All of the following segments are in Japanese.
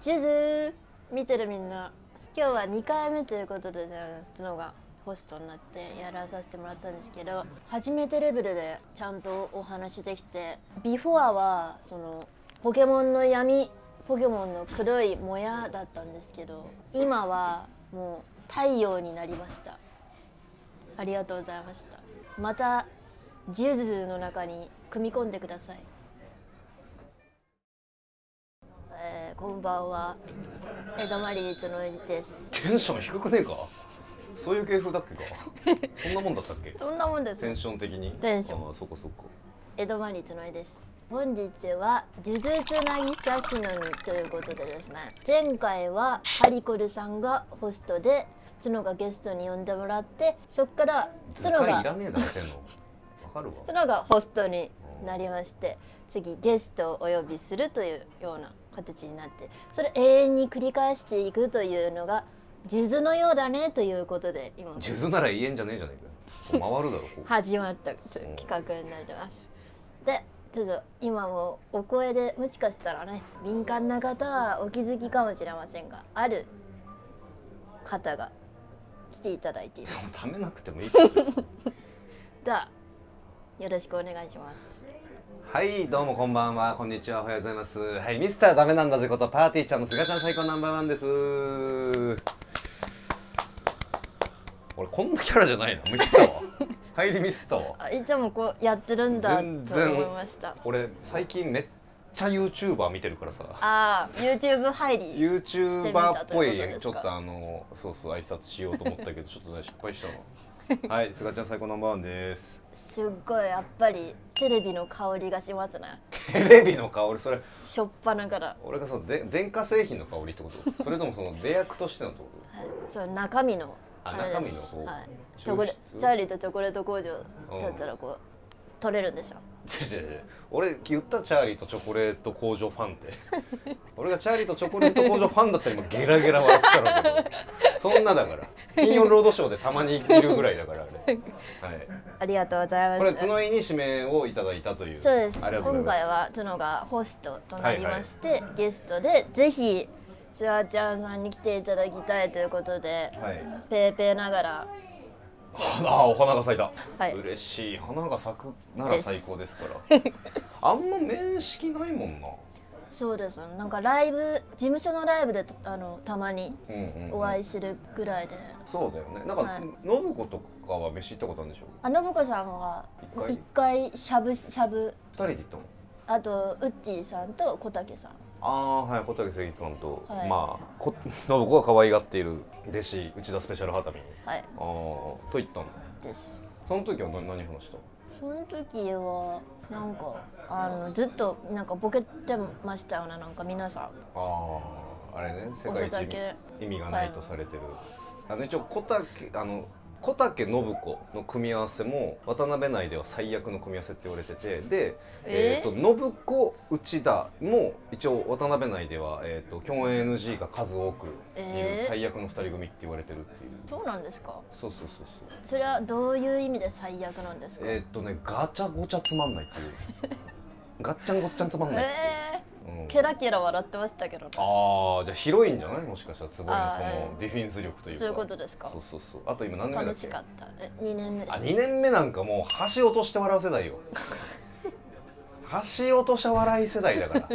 ジュズ見てるみんな。今日は2回目ということでね角がホストになってやらさせてもらったんですけど初めてレベルでちゃんとお話できてビフォアはそのポケモンの闇ポケモンの黒いもやだったんですけど今はもう太陽になりました。ありがとうございました。またジュズの中に組み込んでください。こんばんは。江戸マリーズのりです。テンション低くねえか？そういう系風だっけか？そんなもんだったっけ？そんなもんです。テンション的に？テンション。ああそこそこ江戸マリーズのりです。本日は呪術なぎさしのにということでですね。前回はハリコルさんがホストで角がゲストに呼んでもらってそっから角図解いらがねえだろてんのわかるわ。角がホストになりまして次ゲストをお呼びするというような形になってそれ永遠に繰り返していくというのが数珠のようだねということで今数珠なら言えんじゃねえじゃねえかよ回るだろこう始まったという企画になってます。でちょっと今もお声でもしかしたらね敏感な方はお気づきかもしれませんがある方が来ていただいています。ためなくてもいいから ではよろしくお願いします。はいどうもこんばんは。こんにちは。おはようございます。はいミスターダメなんだぜことパーティーちゃんのすがちゃん最高ナンバーワンです。俺こんなキャラじゃないのミスったわ入りミスったわあいつもこうやってるんだと全然思いました。俺最近めっちゃ YouTuber 見てるからさ。ああ YouTube 入り。YouTuber っぽいちょっとあのそうそう挨拶しようと思ったけどちょっとね失敗したの はいすがちゃん最高ナンバーワンですすっごいやっぱりテレビの香りがしますね。テレビの香りそれしょっぱなから。俺がそうで電化製品の香りってこと？それともその出役としてのってこはい、そう中身のああれです。中身の方はい、チョコレチャーリーとチョコレート工場だったらこう取れるんでしょ？と違う違う違う。俺言ったチャーリーとチョコレート工場ファンって。俺がチャーリーとチョコレート工場ファンだったら今ゲラゲラ笑ってたろうけど。そんなだから。金曜ロードショーでたまにいるぐらいだからあれはい。ありがとうございます。これ角井に指名をいただいたというそうです。今回は角がホストとなりまして、ゲストでぜひスワちゃんさんに来ていただきたいということで、はい。ペーペーながらああお花が咲いた、はい。嬉しい。花が咲くなら最高ですから。あんま面識ないもんな。そうです。なんかライブ事務所のライブであのたまにうんうん、うん、お会いするぐらいで。そうだよね。なんか、はい。信子とかは飯行ったことあるんでしょ？あ信子さんは一回しゃぶしゃぶ。二人で行ったの？あとウッチーさんと小竹さんああはい小竹正義君と、はい。まあこ信子が可愛がっている弟子内田スペシャルハタミはい。ああと言ったの。です。その時は何何話した？その時はなんかあのずっとなんかボケてましたよねなんか皆さん。あああれね世界一おふざけ。意味がないとされてる、あの一応小竹あの小竹信子の組み合わせも渡辺内では最悪の組み合わせって言われててで、ええー、と信子内田も一応渡辺内では、えー、と共演 NG が数多くいるえー？最悪の二人組って言われてるっていう、そうなんですか？そうそうそうそう。それはどういう意味で最悪なんですか？えーっとねガチャゴチャつまんないっていう。ガッチャンゴッチャンつまんないってえいう、うんー、ケラケラ笑ってましたけどね。ああじゃあ広いんじゃない？もしかしたら坪井のそのディフェンス力というか。そういうことですか？そうそうそう。あと今何年目だっけ？楽しかったえ2年目であす2年目なんかもう箸落として笑う世代よ。箸落とした笑い世代だから。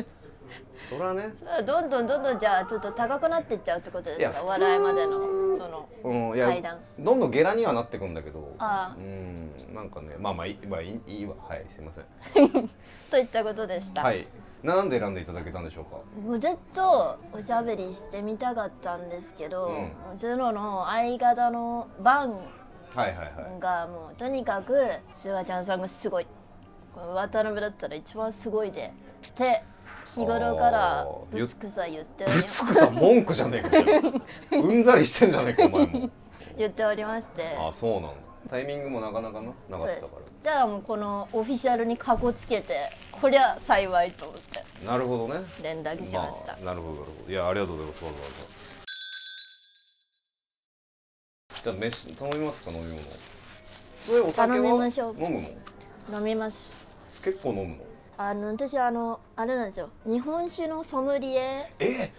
それはね。どんどんどんどんじゃあちょっと高くなっていっちゃうってことですか？笑いまでのそのうん階段。どんどんゲラにはなってくんだけど。ああ。うんなんかねまあまあいい,、まあ、いいいいわ。はいすいません。といったことでした、はいなんで選んでいただけたんでしょうか？もうずっとおしゃべりしてみたかったんですけど、うん。ゼロの相方のバンがもうとにかくすがちゃんさんがすごい。渡辺だったら一番すごいでって日頃からぶつくさ言っておりぶつくさ文句じゃねえかじゃあ。うんざりしてんじゃねえかお前も。言っておりまして。あそうなんだ。タイミングもなかなかななかったかだからもうこのオフィシャルにかこつけてこりゃ幸いと思って。らなるほどね。連絡しました、あなるほどなるほど。いやありがとうございます。わざわざじゃあ飯頼みますか？飲み物。それお酒は？頼みましょう。飲むの？飲みます。結構飲むの？あの私あのあれなんですよ。日本酒のソムリエ。え？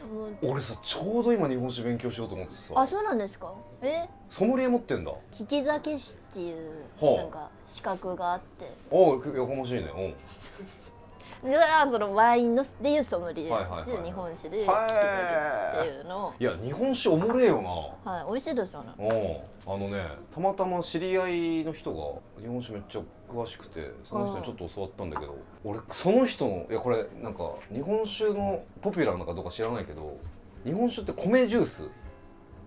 俺さちょうど今日本酒勉強しようと思ってさ。あそうなんですか？え？ソムリエ持ってんだ。利き酒師っていうなんか資格があって。おうやかましいね。おうだからそのワインのでいうソムリエはいはいはいで日本酒で利きはい酒師っていうのを。いや日本酒おもれえよな。はい美味しいですよね。おう。あのねたまたま知り合いの人が日本酒めっちゃ詳しくてその人にちょっと教わったんだけど俺その人のいやこれなんか日本酒のポピュラーなのかどうか知らないけど日本酒って米ジュースっ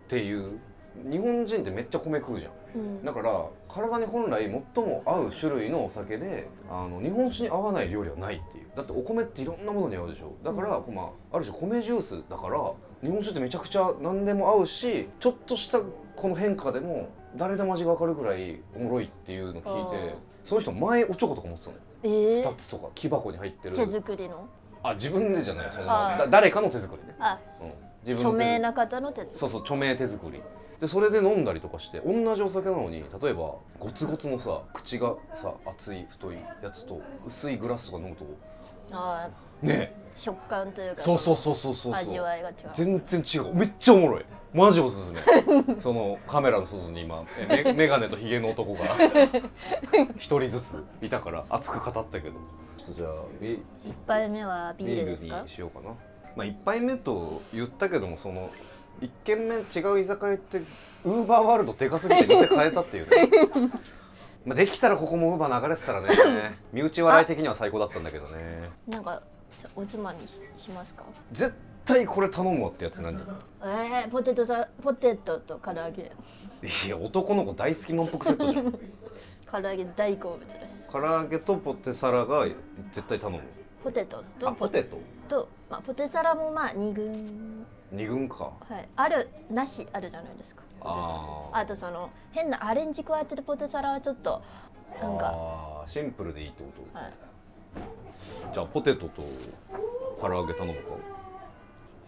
ていう日本人ってめっちゃ米食うじゃん。うん。だから体に本来最も合う種類のお酒であの日本酒に合わない料理はないっていう。だってお米っていろんなものに合うでしょ。だから、まあ、ある種米ジュースだから日本酒ってめちゃくちゃ何でも合うしちょっとしたこの変化でも誰でも味が分かるぐらいおもろいっていうのを聞いてその人前おちょことか持ってたのよ。えー。2つとか木箱に入ってる。手作りの？あ自分でじゃないその誰かの手作りね、あ。うん、自著分の手作り。名な方の手作り。そうそう著名手作りでそれで飲んだりとかして同じお酒なのに例えばゴツゴツのさ口がさ厚い太いやつと薄いグラスとか飲むとあね。ー食感というかえそうそうそうそう。そう味わいが違う。全然違う。めっちゃおもろい。マジおすすめ。そのカメラの外に今えメメガネとヒゲの男が 一人ずついたから熱く語ったけど。ちょっとじゃあビ一杯目はビールですビかールにしようかな。まあ一杯目と言ったけどもその一軒目違う居酒屋行ってウーバーワールドでかすぎて店変えたっていうね。まあできたらここもウーバー流れてたらね 身内笑い的には最高だったんだけどね。なんかそおつまみししますか？絶対これ頼むわってやつ何？えー、ポテトさポテトと唐揚げ。いや男の子大好き満腹セットじゃん。唐揚げ大好物です。唐揚げとポテサラが絶対頼む。ポテトとあポテト？と、まあ、ポテサラもまあ2軍二軍か。はい。あるなしあるじゃないですか。ポテサラあとその変なアレンジ加えてるポテサラはちょっとなんか。シンプルでいいってこと？はい。じゃあポテトと唐揚げ頼むか。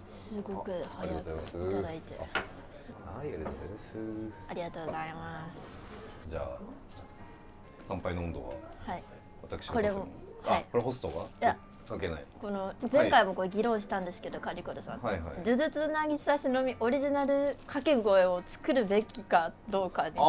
すごくあり早くがとうございます。いただいて。はいありがとうございます。ありがとうございます。じゃあ乾杯の温度は？はい。私のこれもあ、はい。これホストが？いや関係ない。この前回もこれ議論したんですけど、カリコルさん。と、はいはい。呪術なぎさしのみオリジナル掛け声を作るべきかどうかについて。あ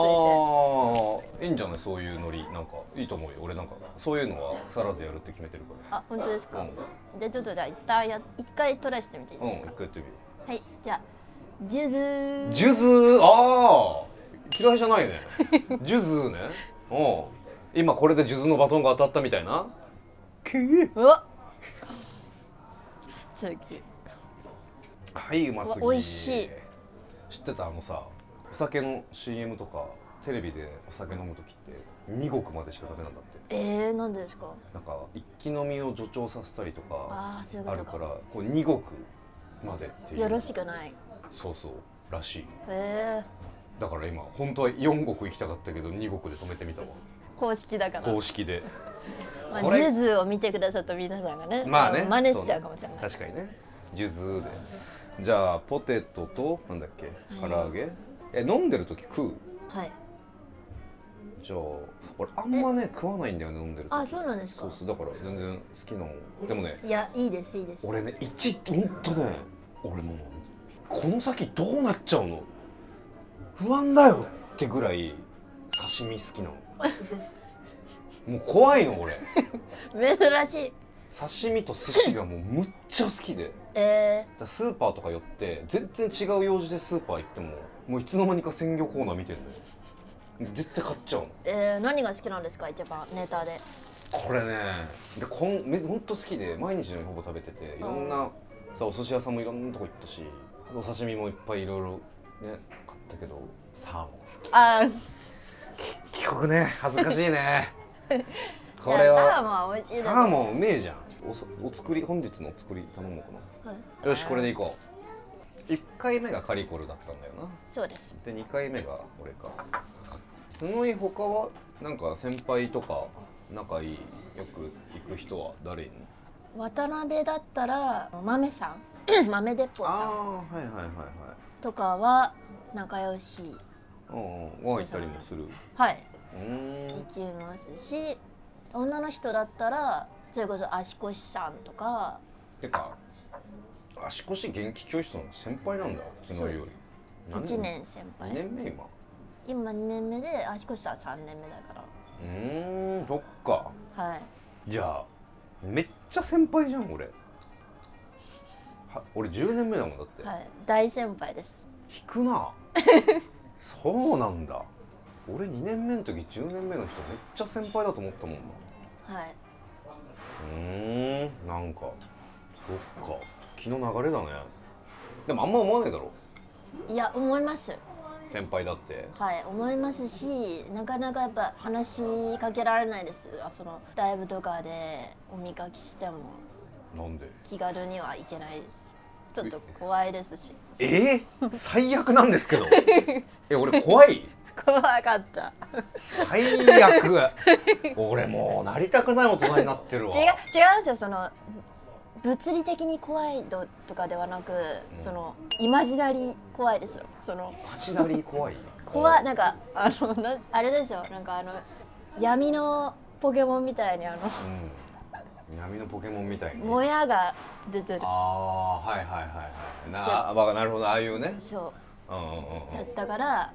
あいいんじゃない？そういうノリ。なんかいいと思うよ。俺なんかそういうのは腐らずやるって決めてるかあ本当ですか、うん。じゃあちょっとじゃあ一旦や一回トライしてみていいらうんですか、一回やってみよ。はい。じゃあジュズジュズああ嫌いじゃないね。ジュズね。う。ん今これでジュズのバトンが当たったみたいな。うわ素敵はいうますぎ美味しい。知ってた？あのさお酒の CM とかテレビでお酒飲む時って2極までしかダメなんだって。えー、なんでですか？なんか一気飲みを助長させたりとかああそういうこあるからこう2極までっていう。よろしくない。そうそうらしい。えー、だから今本当は4極行きたかったけど2極で止めてみたわ公式だから。公式で。まあ、これ。ジュズを見てくださった皆さんがねまあね真似しちゃうかもしれない、確かにね。ジュズで。じゃあポテトとなんだっけ唐揚げ？え飲んでる時食う？はい。じゃあ俺あんまね食わないんだよね飲んでる時。あそうなんですか。そうそうだから全然好きなの。でもねいやいいですいいです。俺ね一ほんとね俺もうこの先どうなっちゃうの？不安だよってぐらい刺身好きなの もう怖いの俺。珍しい。刺身と寿司がもうむっちゃ好きで。だかえらスーパーとか寄って全然違う用事でスーパー行ってももういつの間にか鮮魚コーナー見てるの絶対買っちゃうの。ー、えー、何が好きなんですか？一番ネタで。これねでこんめほんと好きで毎日のようにほぼ食べてていろんなさお寿司屋さんもいろんなとこ行ったしお刺身もいっぱいいろいろね買ったけどサーモン好き。あー帰国ね。恥ずかしいね。こいれは。やサーモンは美味しいですサーモンうめえじゃんおそお作り本日のお作り頼もうかはい。なよしこれでいこう。1回目がカリコルだったんだよな。そうです。で2回目が俺か。すごい他はなんか先輩とか仲いいよく行く人は誰いるの？渡辺だったら豆さん。豆鉄砲さん。あはいはいはいはい。とかは仲良しご飯行ったりもする。はい。うーん。行きますし女の人だったらそれこそ足腰さんとか。てか足腰元気教室の先輩なんだ角井より。何1年先輩。2年目今？今2年目で足腰さん3年目だかうーんそっか。らはい。じゃあめっちゃ先輩じゃん俺。は俺10年目だもんだって、はい。大先輩です。引くな そうなんだ。俺2年目の時10年目の人めっちゃ先輩だと思ったもんな。はい。うーんなんかそっか。時の流れだね。でもあんま思わないだろ？いや思います。先輩だって。はい思いますしなかなかやっぱ話しかけられないです。あそのライブとかでお見かけしても。なんで？気軽にはいけないです。ちょっと怖いですしえー、最悪なんですけど。え俺怖い？怖かった。最悪。俺もうなりたくない大人になってるわ。違う違うんですよその物理的に怖いととかではなく、そのイマジナリー怖いですよ。そのマジなり怖い？怖いなんかあのなあれですよ。なんかあの闇のポケモンみたいにあのうん闇のポケモンみたいに。もやが出てる。ああはいはいはいはい。なじゃあわかなるほど。ああいうね。そう。んうんうんうだったから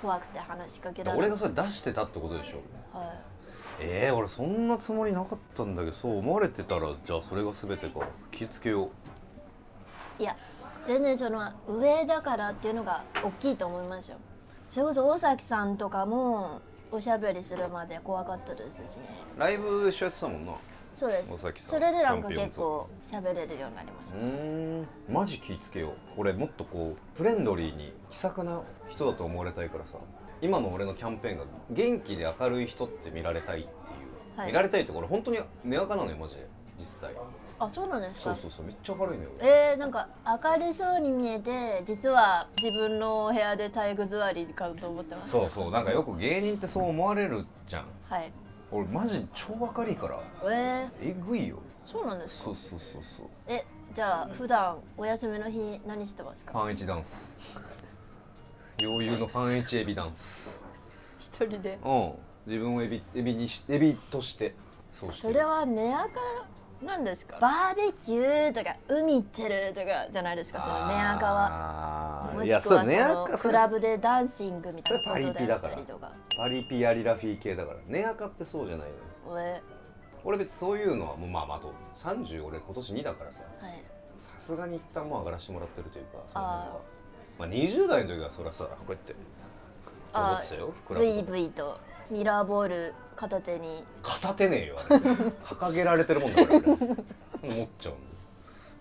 怖くて話しかけられ俺がそれ出してたってことでしょ？はえー、俺そんなつもりなかったんだけどそう思われてたらじゃあそれが全てか。気ぃつけよう。い、いや全然その上だからっていうのが大きいと思いますよ。それこそ大崎さんとかもおしゃべりするまで怖かったですしね。ライブ一緒やってたもんなそうです。それでなんか結構喋れるようになりましうた、ーん。マジ気ぃつけよう。俺もっとこうフレンドリーに気さくな人だと思われたいからさ。今の俺のキャンペーンが元気で明るい人って見られたいっていう、はい。見られたいってこれ本当に根垢なのよマジで。実際。あそうなんですか？そうそうそう。めっちゃ明るいのよ。えー、なんか明るそうに見えて実は自分の部屋で体育座りかと思ってましたそうそう。なんかよく芸人ってそう思われるじゃん。はい俺マジ超明るいから。えー、えぐいよ。そうなんですか？そうそうそうそう。えじゃあ普段お休みの日何してますか？パンイチダンス。余裕のパンイチエビダンス。一人で？うん。自分をエビエビにしエビとして。そうして。るそれは寝垢なんですか？バーベキューとか海行ってるとかじゃないですか？その寝垢ははもしくはそ寝の垢クラブでダンシングみたいなそれことだパリピだから。ったりとかパリピアリラフィー系だから。寝垢ってそうじゃないのよ。え。俺別にそういうのはもうまあまああと30俺今年2だからさ。はい。さすがに一旦もう上がらせてもらってるというかそのまあ20代の時はそりゃさこうやって踊あってたよ。VV とミラーボール片手に。片手ねえよあれ。掲げられてるもんだから俺。思っちゃう。んだ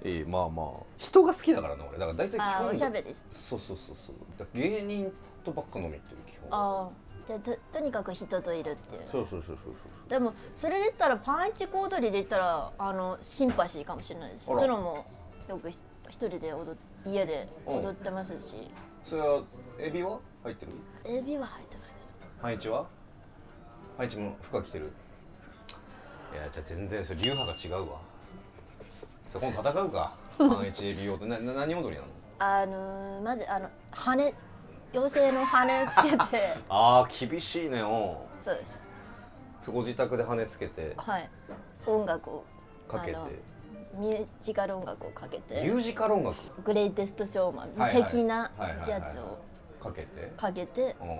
ええまあまあ。人が好きだからな俺。だから大体基本あーおしゃべりして。そうそうそうそう。芸人とばっか飲み行ってる基本ああじゃあととにかく人といるっていう。そうそうそうそうでもそれで言ったらパンイチコードリーで言ったらあのシンパシーかもしれないです。そのもよくひ一人で踊っ家で踊ってますし。それはエビは入ってる？エビは入ってないです。パンイチは？パンイチも服着てる？いやじゃあ全然それ流派が違うわ。そこに戦うか。パンイチエビ用ってなな何踊りなの？あのまずあの羽妖精の羽をつけて。あー厳しいねおそうです。ご自宅で羽つけて。はい。音楽をかけて。ミュージカル音楽をかけミてュージカル音楽？グレイテストショーマン的なやつをかけて。かけて。うん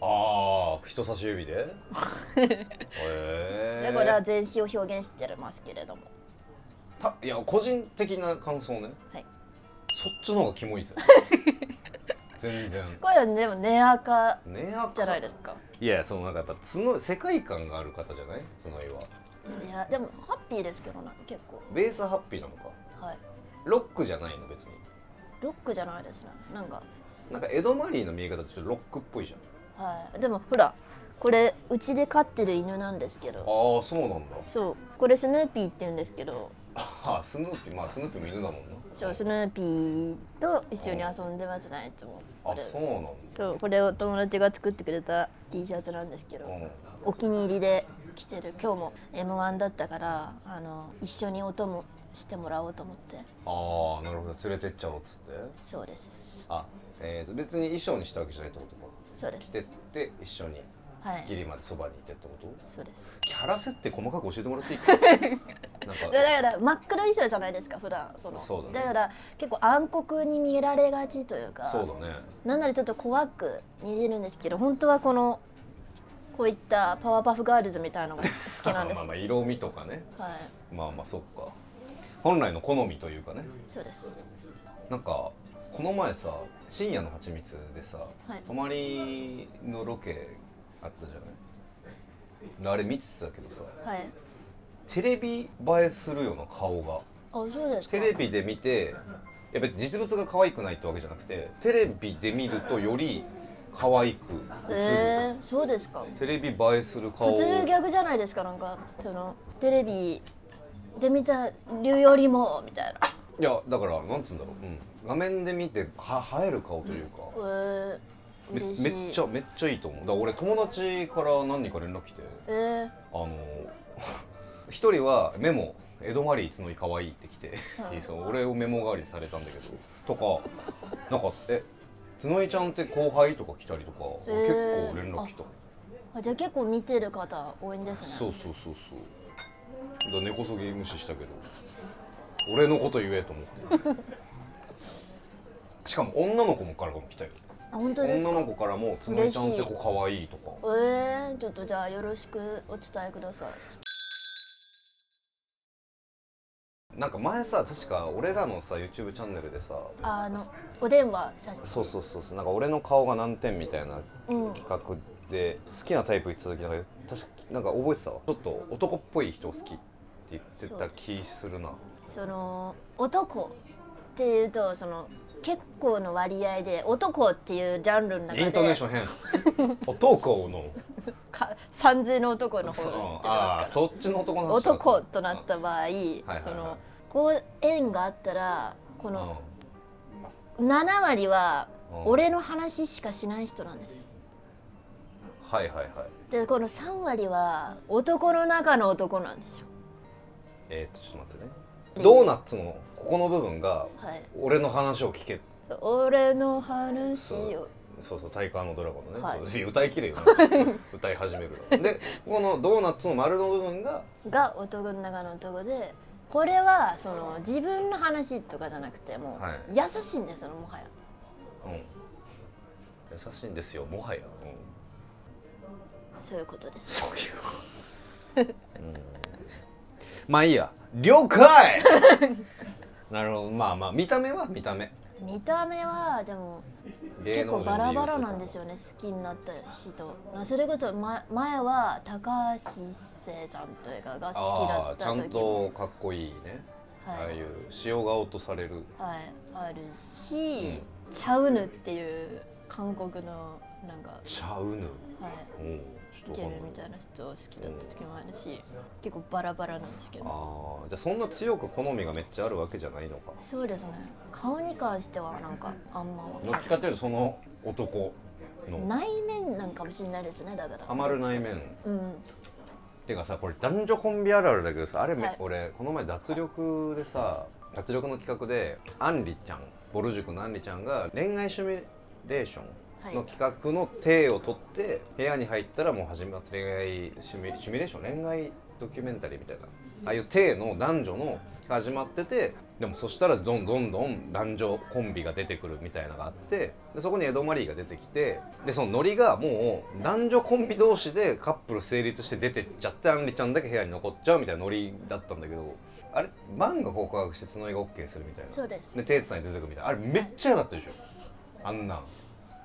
ああ人差し指で？へえでこれは全身を表現してますけれども。たいや個人的な感想ね。はい。そっちの方がキモいぜ。全然。これはでも寝垢ねあじゃないですか。いやそのなんかやっぱ角世界観がある方じゃない？角井は。いやでもハッピーですけどな結構。ベースハッピーなのか？はい。ロックじゃないの別に。ロックじゃないですね。なんか。なんか江戸マリーの見え方ちょっとロックっぽいじゃんはい。でもほらこれうちで飼ってる犬なんですけど。ああそうなんだ。そう。これスヌーピーって言うんですけど。ああスヌーピーまあスヌーピーも犬だもんな。そうスヌーピーと一緒に遊んでますねいつも。あそうなんだ。そうこれを友達が作ってくれた T シャツなんですけど、うん。お気に入りで着てる。今日も m 1だったからあの一緒にお供してもらおうと思って。ああなるほど。連れてっちゃおうっつって。そうです。あえー、と別に衣装にしたわけじゃないってことかそうです。着てって一緒にはい。ギリまでそばにいてってこと？そうです。キャラ設定細かく教えてもらっていい？か なんか。でだから真っ黒衣装じゃないですか普段。その。そうだね。から結構暗黒に見られがちというかそうだね。なんならちょっと怖く見えるんですけど本当はこのこういったパワーパフガールズみたいなのが好きなんで まあすまあ色味とかね。はい。まあまあそっか。本来の好みというかね。そうです。なんかこの前さ深夜の蜂蜜でさ、はい。泊まりのロケあったじゃない？であれ見てたけどさはい。テレビ映えするような顔が。あそうですか。テレビで見ていや別に実物が可愛くないってわけじゃなくてテレビで見るとより可愛く映る、えー、そうですか。テレビ映えする顔。普通逆じゃないですかなんか。そのテレビで見たるよりもみたいな。いやだからなんつうんだろう、うん、画面で見ては映える顔というか、えー、め嬉しい。めっちゃめっちゃいいと思う。だから俺友達から何人か連絡来て。えー、あの 一人はメモ「江戸マリー角井可愛いって来て、そう俺をメモ代わりにされたんだけど。とかなんか「え角井ちゃんって後輩?」とか来たりとか、へー。結構連絡来た。あじゃあ結構見てる方多いんですね。そうそうそうそう。だから根こそぎ無視したけど。俺のこと言えと思ってしかも女の子もからも来たよ。あ本当ですか？女の子からも「角井ちゃんって子可愛いとか。えー、ちょっとじゃあよろしくお伝えください。なんか前さ確か俺らのさ YouTube チャンネルでさあのお電話させて。そうそうそうそう。なんか俺の顔が何点みたいなうん。企画で好きなタイプ言ってた時なんか確かなんか覚えてたわ。ちょっと男っぽい人好きって言ってた気するな。その男っていうとその結構の割合で男っていうジャンルの中でイントネーション変。男の。か三髄の男の方あますかあそっちの男の男となった場合、はいはいそのこう縁があったらこうん。の7割はうん。俺の話しかしない人なんですよ。はいはいはい。でこの3割は男の中の男なんですよ。えー、っとちょっと待ってね。ドーナツのここの部分がはい。俺の話を聞け。そう俺の話を。そう。そう「大河のドラゴン」のね、はい。そう歌いきれよな 歌い始めるの。でこのドーナツの丸の部分がが男の中の男でこれはその自分の話とかじゃなくてもう、はい。優しいんですよもはや。うん。優しいんですよもはや、うん、そういうことです。そういう、うん、まあいいや。了解 なるほど。まあまあ見た目は？見た目。見た目はでも結構バラバラなんよですよね好きになった人。それこそ、ま、前は高橋一生さんというかが好きだああちゃんとかっこいいね、はい。ああいう塩顔とされる。はい、あるし、うん。チャウヌっていう韓国のなんか、ちゃうぬはい、イケメンみたいな人好きだった時もあるし結構バラバラなんですけど。ああじゃあそんな強く好みがめっちゃあるわけじゃないのか。そうですね。顔に関してはなんかあんまどっちかっていうとその男の。内面なんかもしれないですねだから。ハマる内面。うん。てかさこれ男女コンビあるあるだけどさあれめ、はい。俺この前脱力でさ脱力の企画であんりちゃんボル塾のあんりちゃんが恋愛シミュレーションの企画の体を取って部屋に入ったらもう始まって恋愛シミュレーション恋愛ドキュメンタリーみたいな。ああいう体の男女の始まっててでもそしたらどんどんどん男女コンビが出てくるみたいなのがあってでそこにエド・マリーが出てきてでそのノリがもう男女コンビ同士でカップル成立して出てっちゃってあんりちゃんだけ部屋に残っちゃうみたいなノリだったんだけどあれ？マンが告白して角井が OK するみたいな。そうです。で手つないで出てくるみたいな。あれめっちゃ嫌だったでしょ？あんな。ん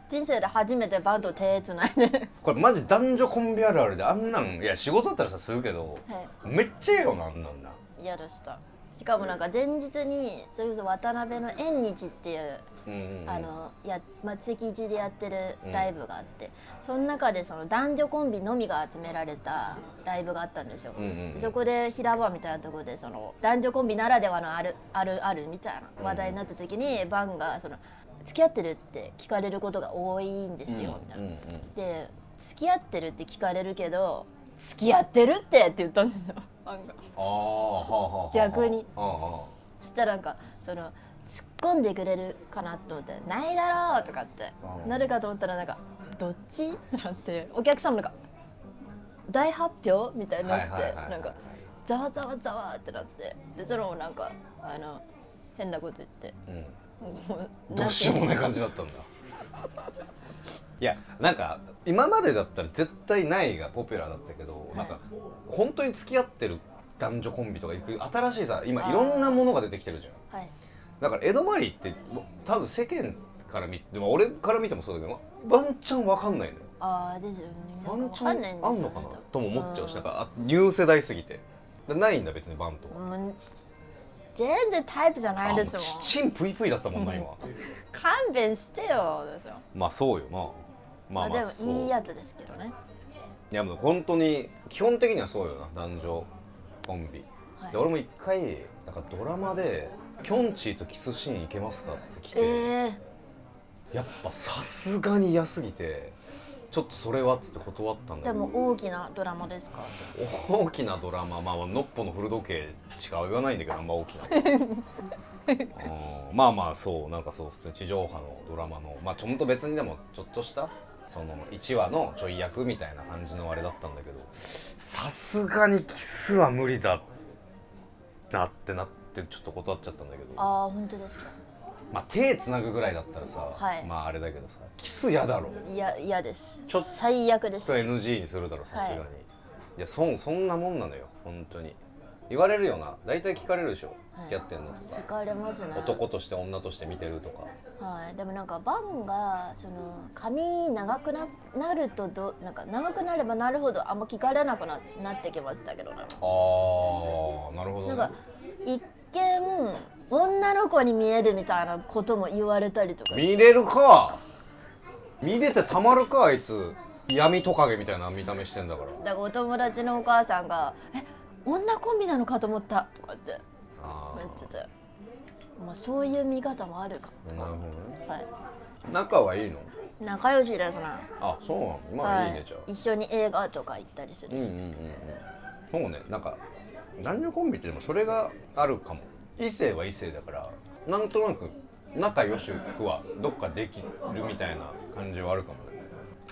人生で初めてバンと手つないで。これマジ男女コンビあるあるであんなん。いや仕事だったらさするけどはめっちゃええよなあんなんな。嫌でした。しかもなんか前日にそれこそ渡辺の縁日っていううんうんうん。あのや、まあ、月一でやってるライブがあって、その中でその男女コンビのみが集められたライブがあったんですよ、うんうんうん。そこで平場みたいなところでその男女コンビならではのあるあるあるみたいな話題になった時に、バンがその「付き合ってる?」って聞かれることが多いんですよ、みたいな。で「付き合ってる?」って聞かれるけど「付き合ってるって」って言ったんですよ バンが。ああはあはあはあ逆にそしたらなんかその突っ込んでくれるかなと思って「ないだろ!」とかってうんなるかと思ったらなんか「どっち?」ってなってお客さんもなんか「大発表みたいになって、なんかざわざわざわってなってでそのもなんかあの変なこと言ってうん どうしようもない感じだったんだ。いやなんか今までだったら絶対ないがポピュラーだったけど、い。なんか本当に付き合ってる男女コンビとか行く新しいさ今いろんなものが出てきてるじゃん。はい。だから江戸マリーって多分世間から見ても俺から見てもそうだけどワンチャンわかんないのよ。ああですよねワンチャンあんのかなと。も思っちゃうしんなんかあニュー世代すぎて。でないんだ別にバントは全然タイプじゃないですもん。チンプイプイだったもんな今。勘弁してよですよ。まあそうよな。まあまあまあでもいいやつですけどね。いやもう本当に基本的にはそうよな男女コンビ、はい。で俺も一回なんかドラマで「きょんちぃとキスシーンいけますか?」って来て、ええやっぱさすがに嫌すぎてちょっとそれはっつって断ったんだでけど。も大きなドラマですか？大きなドラマ。まあのっぽの古時計しか言わないんだけどあんま大きな。うん。まあまあそうなんかそう普通に地上波のドラマの。まあちょっと別にでもちょっとしたその1話のちょい役みたいな感じのあれだったんだけど。さすがにキスは無理だなってなってちょっと断っちゃったんだけど。ああ本当ですかまあ手つなぐぐらいだったらさ、はい。まああれだけどさキス嫌だろ。いや嫌です。ちょっ最悪です。と NG にするだろさすがに、はいい、やそんそんなもんなのよ本当に。言われるよな。大体聞かれるでしょ、はい。付き合ってんのと聞かかれますね男として女として見てるとか。はい。でもなんかバンがその髪長くななるとどなんか長くなればなるほどあんま聞かれなくななってきましたけどな。あーなるほど、ね、なんか一見女の子に見えるみたいなことも言われたりとかして。見れるか。見れてたまるかあいつ。闇トカゲみたいな見た目してんだから。だからお友達のお母さんが「え女コンビなのかと思った」とかって。あ言っててまあそういう見方もあるかーなるほどね。はい。仲はいいの？仲良しですねあそうなの？まあいいねじゃあ、一緒に映画とか行ったりするし、うんうんうんうん。そうね。なんか男女コンビってでもそれがあるかも異性は異性だからなんとなく仲良しくはどっかできるみたいな感じはあるかもね。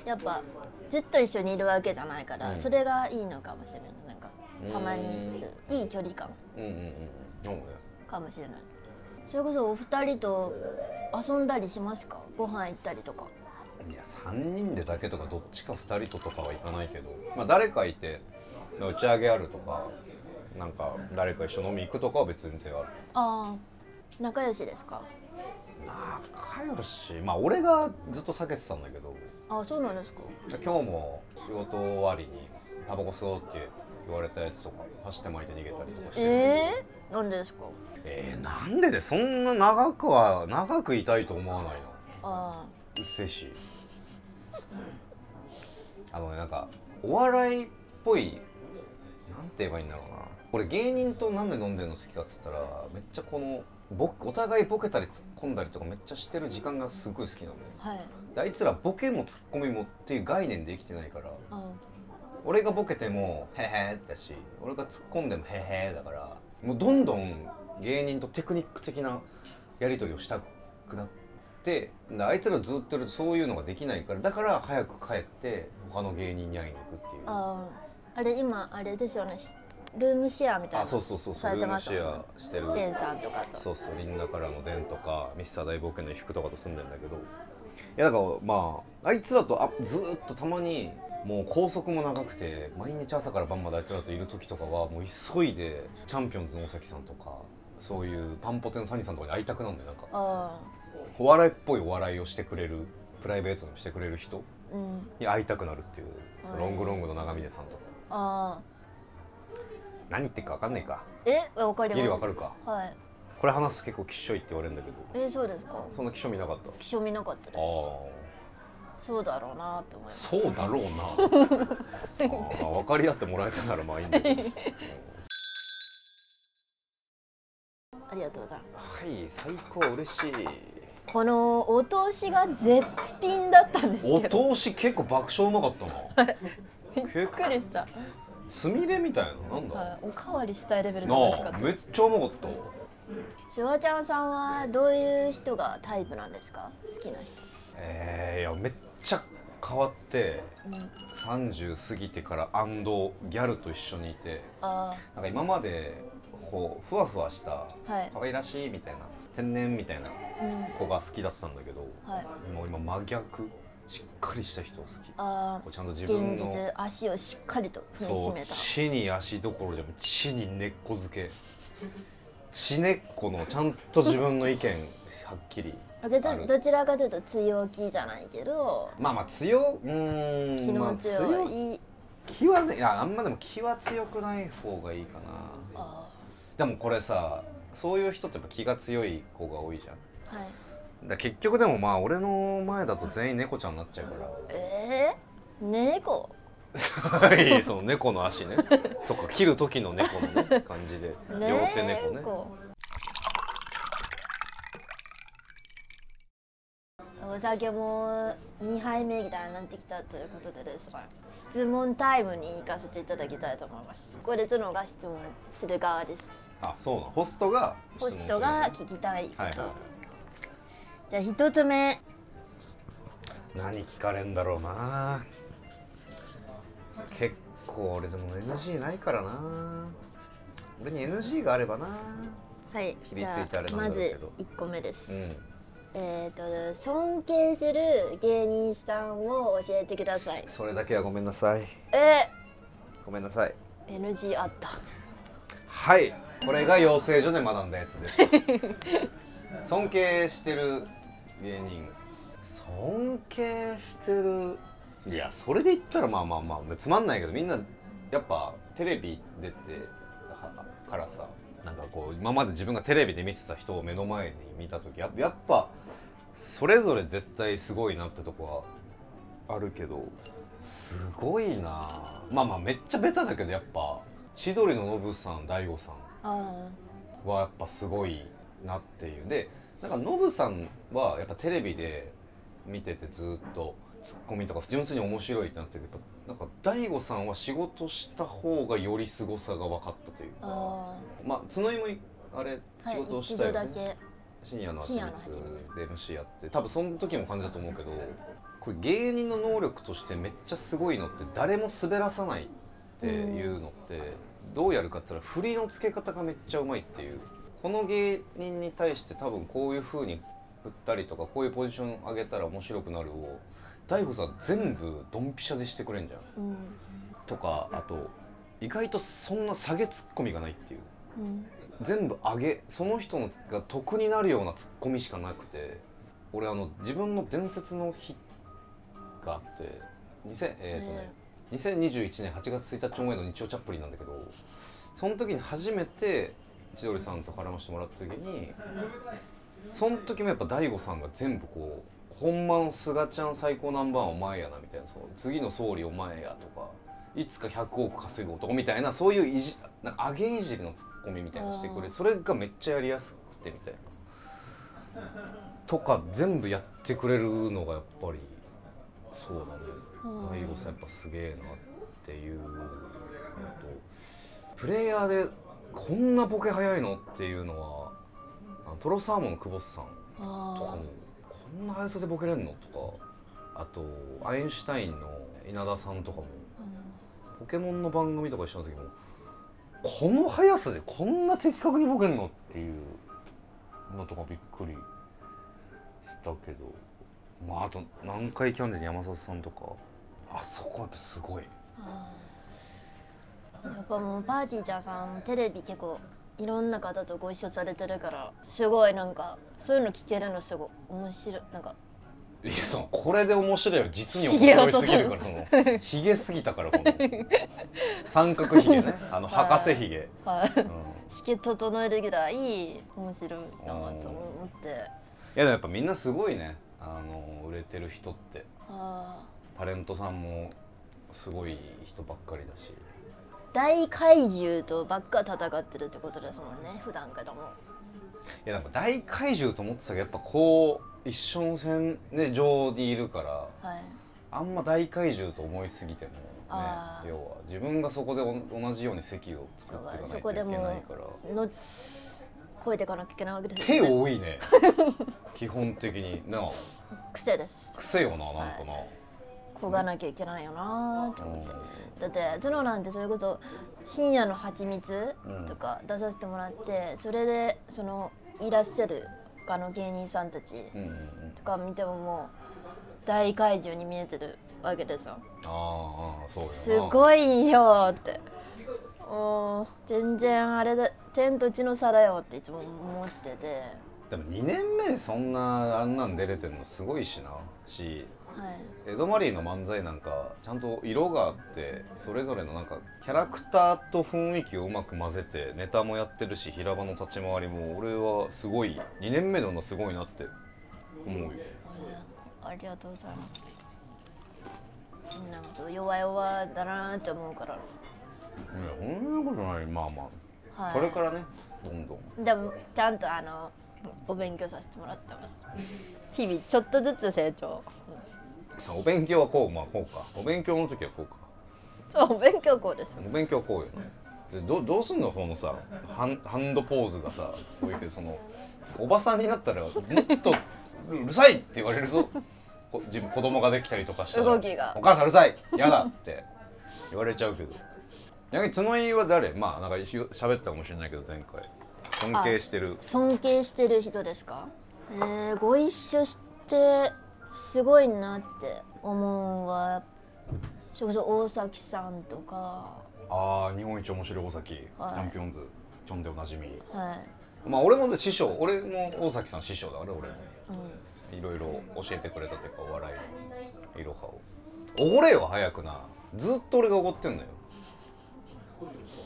やっぱずっと一緒にいるわけじゃないから、うん。それがいいのかもしれない。なんかたまにいい距離感。うんうんうん。そうね。かもしれない。それこそお二人と遊んだりしますか？ご飯行ったりとか。いや3人でだけとかどっちか2人ととかはいかないけど、まあ、誰かいて打ち上げあるとかなんか誰か一緒飲み行くとかは別に全然ある。ああ仲良しですか？仲良し。まあ俺がずっと避けてたんだけど。ああそうなんですか。今日も仕事終わりにタバコ吸おうって言われたやつとか走って巻いて逃げたりとかしてええなんでですか？えー、なんででそんな長くは長くいたいと思わないの？あうっせえし。あのねなんかお笑いっぽいなんて言えばいいんだろうな俺芸人となんで飲んでるの好きかっつったらめっちゃこのボお互いボケたり突っ込んだりとかめっちゃしてる時間がすごい好きなのね。あはい。であいつらボケもツッコミもっていう概念で生きてないからあ俺がボケても「へへ」だし俺が突っ込んでも「へへ」だからもうどんどん芸人とテクニック的なやり取りをしたくなってであいつらずっといるとそういうのができないからだから早く帰って他の芸人に会いに行くっていう。あああれ今あれですよね。しルームシェアみたいなあそうそうそうされてますルームもんね。シェアしてる。デンさんとかと。そうそうリンダからのデンとかミスター大冒険の福とかと住んでんだけど。いやだからまああいつらとあずーっとたまにもう高速も長くて毎日朝から晩まであいつらといる時とかはもう急いでチャンピオンズの大崎さんとかそういうパンポテの谷さんとかに会いたくなるんだよなんか。あお笑いっぽいお笑いをしてくれるプライベートでもしてくれる人に会いたくなるっていうそのはい。ロングロングの長峰さんとか。ああ何言ってるか分かんないか。えわかります。ギリ分かるか。はい。これ話すと結構きっしょいって言われるんだけど。えそうですか。そんなきしょみなかった？気象見なかったです。あそうだろうなって思いあますそうだろうな。ああ分かり合ってもらえたならまあいいんだけど。ありがとうございます。はい最高嬉しい。このお通しが絶品だったんですおけど。通し結構爆笑うまかったな。びっくりしたつみれみたいななんだはいおかわりしたいレベルでな美味しかっあめっちゃうまかった。シュワちゃんさんはどういう人がタイプなんですか？好きな人。えー、いやめっちゃ変わってうん30過ぎてからアンドギャルと一緒にいてあなんか今までこうふわふわしたあはい。可愛らしいみたいな天然みたいなうん子が好きだったんだけどはい。もう今真逆しっかりした人を好き。こあうちゃんと自あ分の。現実足をしっかりと踏みしそうめた地に足どころじゃ地に根っこづけ。地根っこのちゃんと自分の意見はっきりである。どどちらかというと強気じゃないけど。まあまあ強うーん気まあの強い、気はねいやあんまでも気は強くない方がいいかな。あでもこれさそういう人ってやっぱ気が強い子が多いじゃん。あはいだ結局でもまあ俺の前だと全員猫ちゃんになっちゃうから。えー、猫？は いその猫の足ね。とか切る時の猫のね感じで。両手猫ね。お酒も2杯目みたいになってきたということでですが質問タイムに行かせていただきたいと思います。これ角が質問する側です。あそうなの。ホストがホストが聞きたいこと、はいはいじゃあ一つ目。何聞かれんだろうな。結構俺でも NG ないからな。俺に NG があればな。はいじゃあまずろうけど。1個目でうす、ん。えっ、と尊敬する芸人さんを教えてください。それだけはごめんなさい。え？ごめんなさい。NG あった。はい。これが養成所で学んだやつです。尊敬してる芸人。尊敬してる。いやそれで言ったらまあまあまあつまんないけどみんなやっぱテレビ出てはからさなんかこう今まで自分がテレビで見てた人を目の前に見た時ややっぱそれぞれ絶対すごいなってとこはあるけどすごいな。まあまあめっちゃベタだけどやっぱ千鳥のノブさん大悟さんあはやっぱすごいなっていう。でなんかノブさんはやっぱテレビで見ててずっとツッコミとか純粋に面白いってなってるけどなんか大悟さんは仕事した方がより凄さが分かったというあかあまあ角井もいあれ仕事をし一たよね、度だけ。深夜の蜂蜜で MC やって多分その時も感じたと思うけどこれ芸人の能力としてめっちゃすごいのって誰も滑らさないっていうのってどうやるかって言ったら振りのつけ方がめっちゃうまいっていうこの芸人に対して多分こういう風に振ったりとかこういうポジション上げたら面白くなるを大悟さん全部ドンピシャでしてくれんじゃん。うん。とかあと意外とそんな下げツッコミがないっていう。うん。全部上げその人が得になるようなツッコミしかなくて俺あの自分の伝説の日があって2000えーとね、2021年8月1日思いの日曜チャップリンなんだけどその時に初めて千鳥さんと絡ませてもらった時にその時もやっぱ大悟さんが全部こう「ほんまの菅ちゃん最高ナンバーお前やな」みたいなそう次の総理お前やとかいつか100億稼ぐ男みたいなそういういじなんか上げいじりのツッコミみたいなのしてくれそれがめっちゃやりやすくてみたいな。とか全部やってくれるのがやっぱりそうだね。うん。大悟さんやっぱすげえなっていうのとプレイヤーでこんなボケ早いの？っていうのはあのトロサーモンの久保田さんとかあもこんな速さでボケれんの？とかあとアインシュタインの稲田さんとかもポケモンの番組とか一緒の時もこの速さでこんな的確にボケんのっていうのとかびっくりしたけどまああと南海キャンディーズ山里さんとかあそこはやっぱすごい。あやっぱもうパーティーちゃんさんテレビ結構いろんな方とご一緒されてるからすごいなんかそういうの聞けるのすごい面白い。なんかいやそのこれで面白いよ実に面白いすぎるからその ひげすぎたからこの。三角ひげね。あのはい博士ひげ、はい。うん、い引き整えるぐらい面白いなと思って。やでもやっぱみんなすごいね。あの売れてる人って。あタレントさんもすごい人ばっかりだし。ー大怪獣とばっか戦ってるってことですもんね普段からも。いやなんか大怪獣と思ってたけどやっぱこう一緒の線で上にいるからはい。あんま大怪獣と思いすぎてもね要は自分がそこでお同じように席を作っていかないといけないから。の超えていかなきゃいけないわけです手よね。多いね。基本的に。なあ。癖です。癖よななんかな、こがなきゃいけないよなと思ってだって角なんてそれこそ深夜の蜂蜜とか出させてもらって、それでそのいらっしゃる他の芸人さんたちとか見てももう大怪獣に見えてるわけですよああそうすごいよってもう全然あれだ天と地の差だよっていつも思っててでも2年目そんなあんなん出れてるのすごいしなしエドマリーの漫才なんかちゃんと色があってそれぞれのなんかキャラクターと雰囲気をうまく混ぜてネタもやってるし平場の立ち回りも俺はすごい2年目でのすごいなって思うよ。ありがとうございます。なんかそう弱々だなって思うから。いやそんなことない。まあまあ、はい。これからねどんどん。でもちゃんとあのお勉強させてもらってます。日々ちょっとずつ成長、さお勉強はこうまあこうか。お勉強の時はこうか。お勉強こうですお勉強はこうよなでどどうすんの？このさハンハンドポーズがさこういうけどそのおばさんになったらもっとうるさいって言われるぞ。こ自分子供ができたりとかしたら。動きが。お母さんうるさい！嫌だって。言われちゃうけど。逆に角井は誰？まあなんか一緒喋ったかもしれないけど前回。尊敬してる。尊敬してる人ですか？えー、ご一緒してすごいなって思うはそれこそ大崎さんとか。ああ日本一面白い大崎、はい。チャンピオンズチョンでおなじみ。はい。まあ俺もね師匠俺も大崎さん師匠だから俺も。うんいろいろ教えてくれたというかお笑いのいろはを。おごれよ早くな。ずっと俺がおごってんのよ。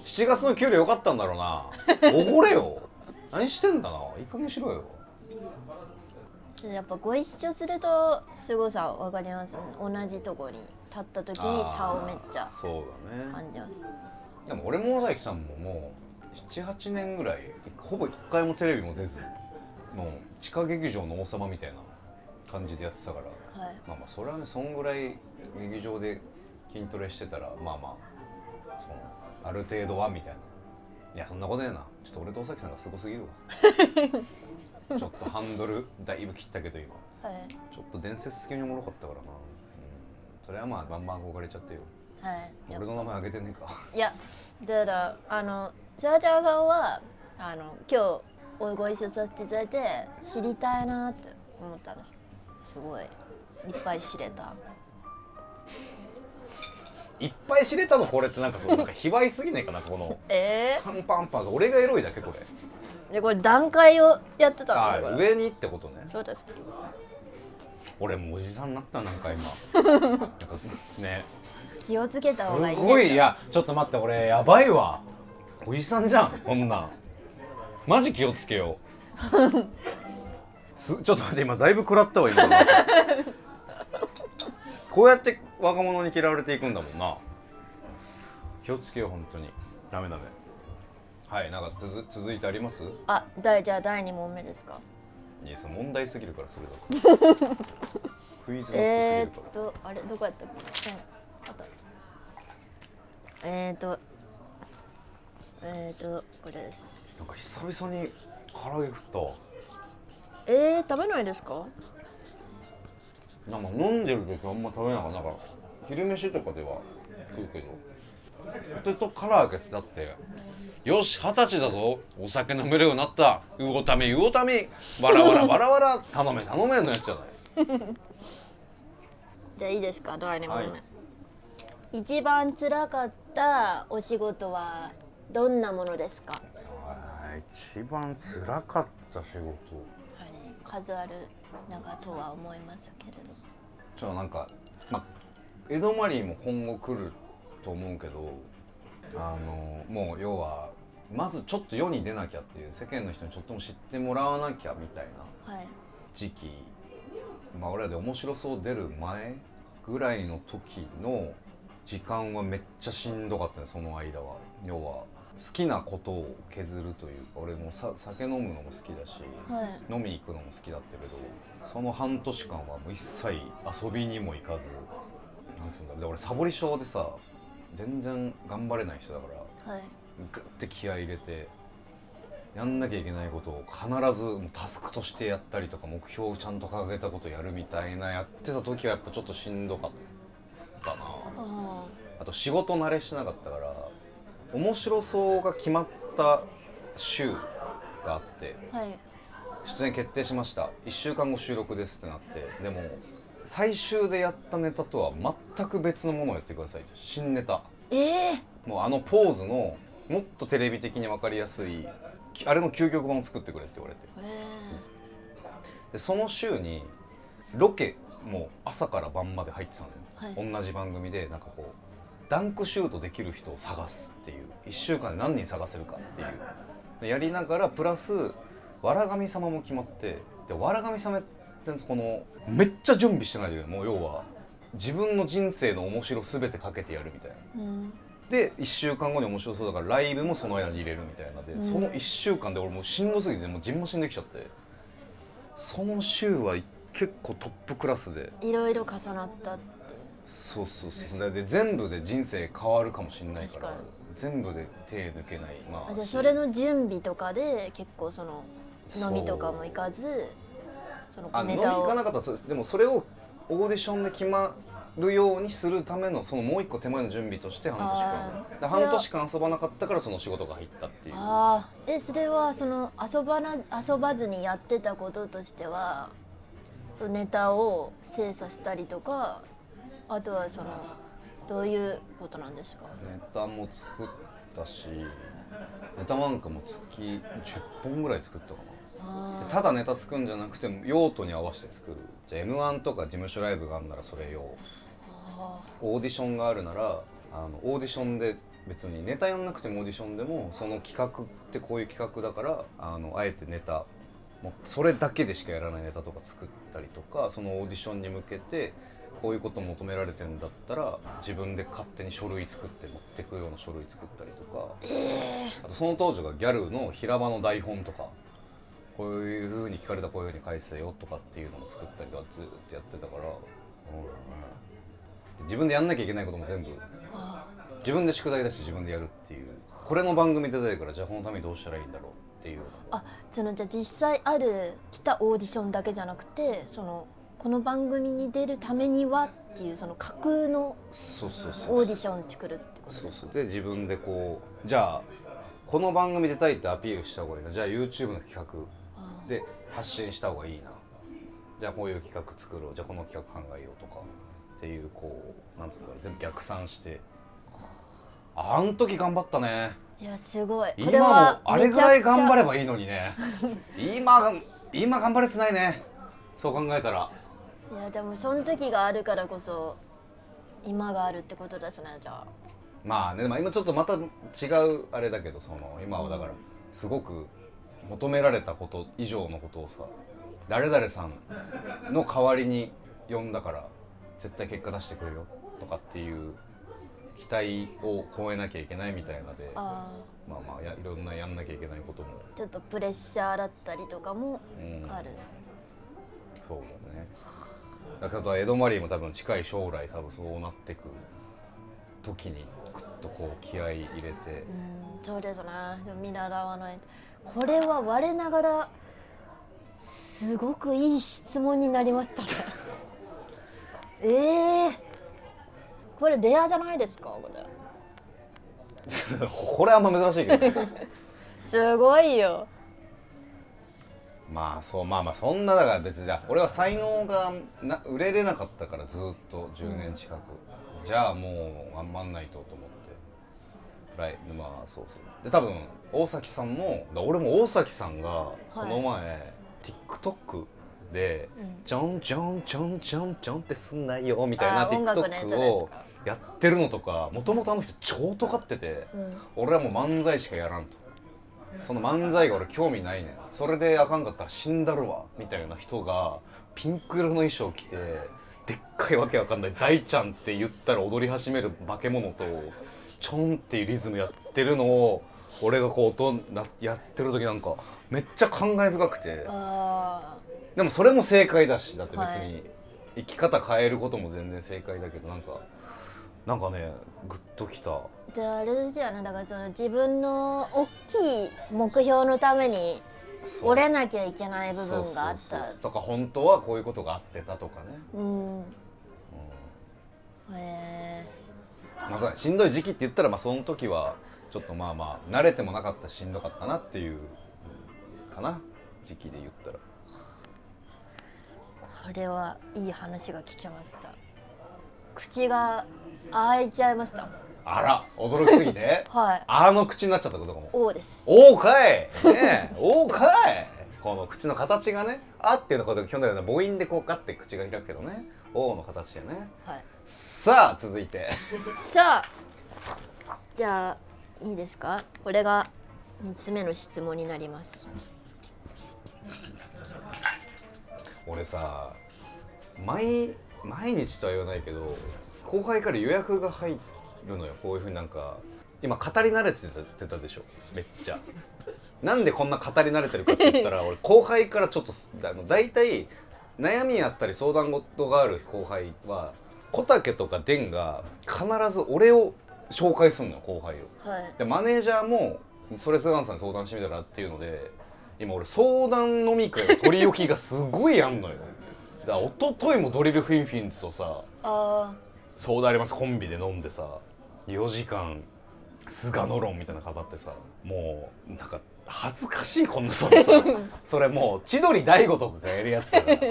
7月の給料良かったんだろうな。おごれよ。何してんだな。いい加減しろよやっぱご一緒すると凄さわかります同じとこに立った時に差をめっちゃそうだね。感じます。でも俺も尾崎さんももう78年ぐらいほぼ1回もテレビも出ずもう地下劇場の王様みたいな感じでやってたからはい。まあまあそれはねそんぐらい劇場で筋トレしてたらまあまあそのある程度はみたいな。いやそんなことねえな。ちょっと俺と尾崎さんがすごすぎるわ ちょっとハンドルだいぶ切ったけど今。はい。ちょっと伝説的におもろかったからな、うん、それはまあバンバン憧れちゃってよ。はい。俺の名前あげてねえか。いやだからあのさあちゃんさんはあの今日おご一緒させていただいて知りたいなって思ったんですすごいいっぱい知れた。いっぱい知れたのこれってなんかそうなんか卑猥すぎないかなこの。えパンパンパン。俺がエロいだけこれ。ー、でこれ段階をやってたあんだこれ。上にってことね。そうです俺もうおじさんになったなんか今。なんかね。気をつけたす方がいいですよ。ごい。いやちょっと待って俺やばいわ。おじさんじゃんこんなん。マジ気をつけよう。すちょっと待って今だいぶ食らったわ今。こうやって若者に嫌われていくんだもんな。気をつけよう本当に。ダメダメはいなんかつづ続いてあります？あだいじゃあ第2問目ですか？いやその問題すぎるからそれだと。クイズえっとあれどこやったっけ？あった。えー、っとえー、っとこれです。なんか久々に唐揚げ食ったわ。えー、食べないですか？なんか飲んでる時あんま食べなかったか昼飯とかでは食うけど。ポテト唐揚げってだってよし二十歳だぞ。お酒飲めるようになった。魚たみ魚たみわらわら わらわら。頼め頼めのやつじゃない。じゃあいいですか第2問目、はい。一番辛かったお仕事はどんなものですか、一番辛かった仕事。はい、数ある中とは思いますけれど。ちょっとなんかまあ江戸マリーも今後来ると思うけどあのもう要はまずちょっと世に出なきゃっていう世間の人にちょっとも知ってもらわなきゃみたいなはい。時期まあ俺らで面白そう出る前ぐらいの時の時間はめっちゃしんどかったねその間は。要は好きなことを削るというか俺もさ酒飲むのも好きだし、はい。飲み行くのも好きだったけどその半年間はもう一切遊びにも行かずなんつうんだろう。で俺サボり症でさ全然頑張れない人だからはいグッて気合い入れてやんなきゃいけないことを必ずもうタスクとしてやったりとか目標をちゃんと掲げたことやるみたいなやってた時はやっぱちょっとしんどかっああと仕事慣れしなかったから面白そうが決まった週があってあはい。出演決定しました。1週間後収録ですってなってでも最終でやったネタとは全く別のものをやってください。と新ネタ。ええもうあのポーズのもっとテレビ的に分かりやすいきあれの究極版を作ってくれって言われて。えでその週にロケもう朝から晩まで入ってたのよ、はい。同じ番組でなんかこうダンクシュートできる人を探すっていう。1週間で何人探せるかっていう。でやりながらプラスわら神様も決まって。でわら神様ってこのめっちゃ準備してないでもう要は自分の人生の面白全てかけてやるみたいな。うんで1週間後に面白そうだからライブもその間に入れるみたいなで、うん。その1週間で俺もうしんどすぎてもうじんましんできちゃって。その週は結構トップクラスで。いろいろ重なったって。そうそうそうでで全部で人生変わるかもしれないから全部で手抜けない。まああじゃあそれの準備とかで結構その飲みとかも行かずそのあ飲みネタを。行かなかったでもそれをオーディションで決まるようにするためのそのもう一個手前の準備として半年間。で半年間遊ばなかったからその仕事が入ったっていう。ああえそれはその遊ばな遊ばずにやってたこととしてはそのネタを精査したりとかあとはそのどういうことなんですか？ネタも作ったしネタなんかも月10本ぐらい作ったかな。ただネタ作るんじゃなくて用途に合わせて作る。じゃあ m 1とか事務所ライブがあるならそれ用。あオーディションがあるならあのオーディションで別にネタやんなくてもオーディションでもその企画ってこういう企画だからあのあえてネタもうそれだけでしかやらないネタとか作ったりとかそのオーディションに向けてこういうこと求められてんだったら自分で勝手に書類作って持ってくような書類作ったりとかあとその当時がギャルの平場の台本とかこういうふうに聞かれたらこういうふうに返せよとかっていうのも作ったりとかずっとやってたから、うん自分でやんなきゃいけないことも全部。あ自分で宿題だし自分でやるっていう。これの番組出たいからじゃあこのためにどうしたらいいんだろうっていうあそのじゃあ実際ある来たオーディションだけじゃなくてそのこの番組に出るためにはっていうその架空のオーディション作るってことですか？で自分でこうじゃあこの番組出たいってアピールした方がいいな。じゃあ YouTube の企画。あで発信した方がいいな。じゃあこういう企画作ろう。じゃあこの企画考えようとかっていうこうなんつうんだろう全部逆算して。あん時頑張ったね。いやすごい。こ今もあれぐらい頑張ればばいいのにね。今今頑張れてないね。そう考えたら。いやでもその時があるからこそ今があるってことですねじゃあ。まあね、まあ、今ちょっとまた違うあれだけどその今はだからすごく求められたこと以上のことをさ誰々さんの代わりに呼んだから絶対結果出してくれよとかっていう期待を超えなきゃいけないみたいなであまあまあやいろんなやんなきゃいけないことも、ーちょっとプレッシャーだったりとかもうん、ある、そうだね。だから江戸マリーも多分近い将来多分そうなってく時にグッとこう気合い入れて。うん。そうですね見習わないとこれは我ながらすごくいい質問になりましたねええこれレアじゃないですか？これ。これあんま珍しいけど。ね すごいよ。まあそうまあまあそんなだから別に俺は才能がな売れれなかったからずっと10年近く、じゃあもう頑張んないとと思って。プライまあそうそう。で多分大崎さんもだ俺も大崎さんがこの前、TikTok でうん「ちょんちょんちょんちょんちょんってすんないよ」みたいな TikTok をか。やってるのとかもともとあの人超尖ってて、うん。俺はもう漫才しかやらんと。その漫才が俺興味ないねん。それであかんかったら死んだるわみたいな人がピンク色の衣装着てでっかいわけわかんない大ちゃんって言ったら踊り始める化け物とちょんっていうリズムやってるのを俺がこう音なやってる時なんかめっちゃ感慨深くて。あでもそれも正解だしだって別はに生き方変えることも全然正解だけどなんかなんかねグッときた。ーじゃああれですよねだからその自分の大きい目標のために折れなきゃいけない部分があった。とか本当はこういうことがあってたとかね、うん。うへえまあしんどい時期って言ったらまあその時はちょっとまあまあ慣れてもなかったししんどかったなっていううんかな時期で言ったらこれはいい話が聞けました。口が開いちゃいましたあら驚きすぎて？はい。あの口になっちゃったことかも。王です。おうかい。ねえおうかい。この口の形がね「あ」っていうのこと基本的には母音でこうガッて口が開くけどね「お」の形でね。はい。さあ続いて。さあじゃあいいですか？これが3つ目の質問になります俺さ毎毎日とは言わないけど後輩から予約が入るのよ。こういうふうになんか今語り慣れてたたでしょ。めっちゃ。なんでこんな語り慣れてるかって言ったら 俺後輩からちょっとすあの大体悩みやったり相談事がある後輩は小竹とかデンが必ず俺を紹介するのよ後輩を。はい。でマネージャーもそれ菅野さんに相談してみたらっていうので今俺相談飲み会の取り置きがすごいあんのよ。だから一昨日もドリルフィンフィンズとさあ相談あります。コンビで飲んでさ4時間菅野論みたいなの語ってさもうなんか恥ずかしいこんなそれさ それもう千鳥大悟とかがやるやつだから。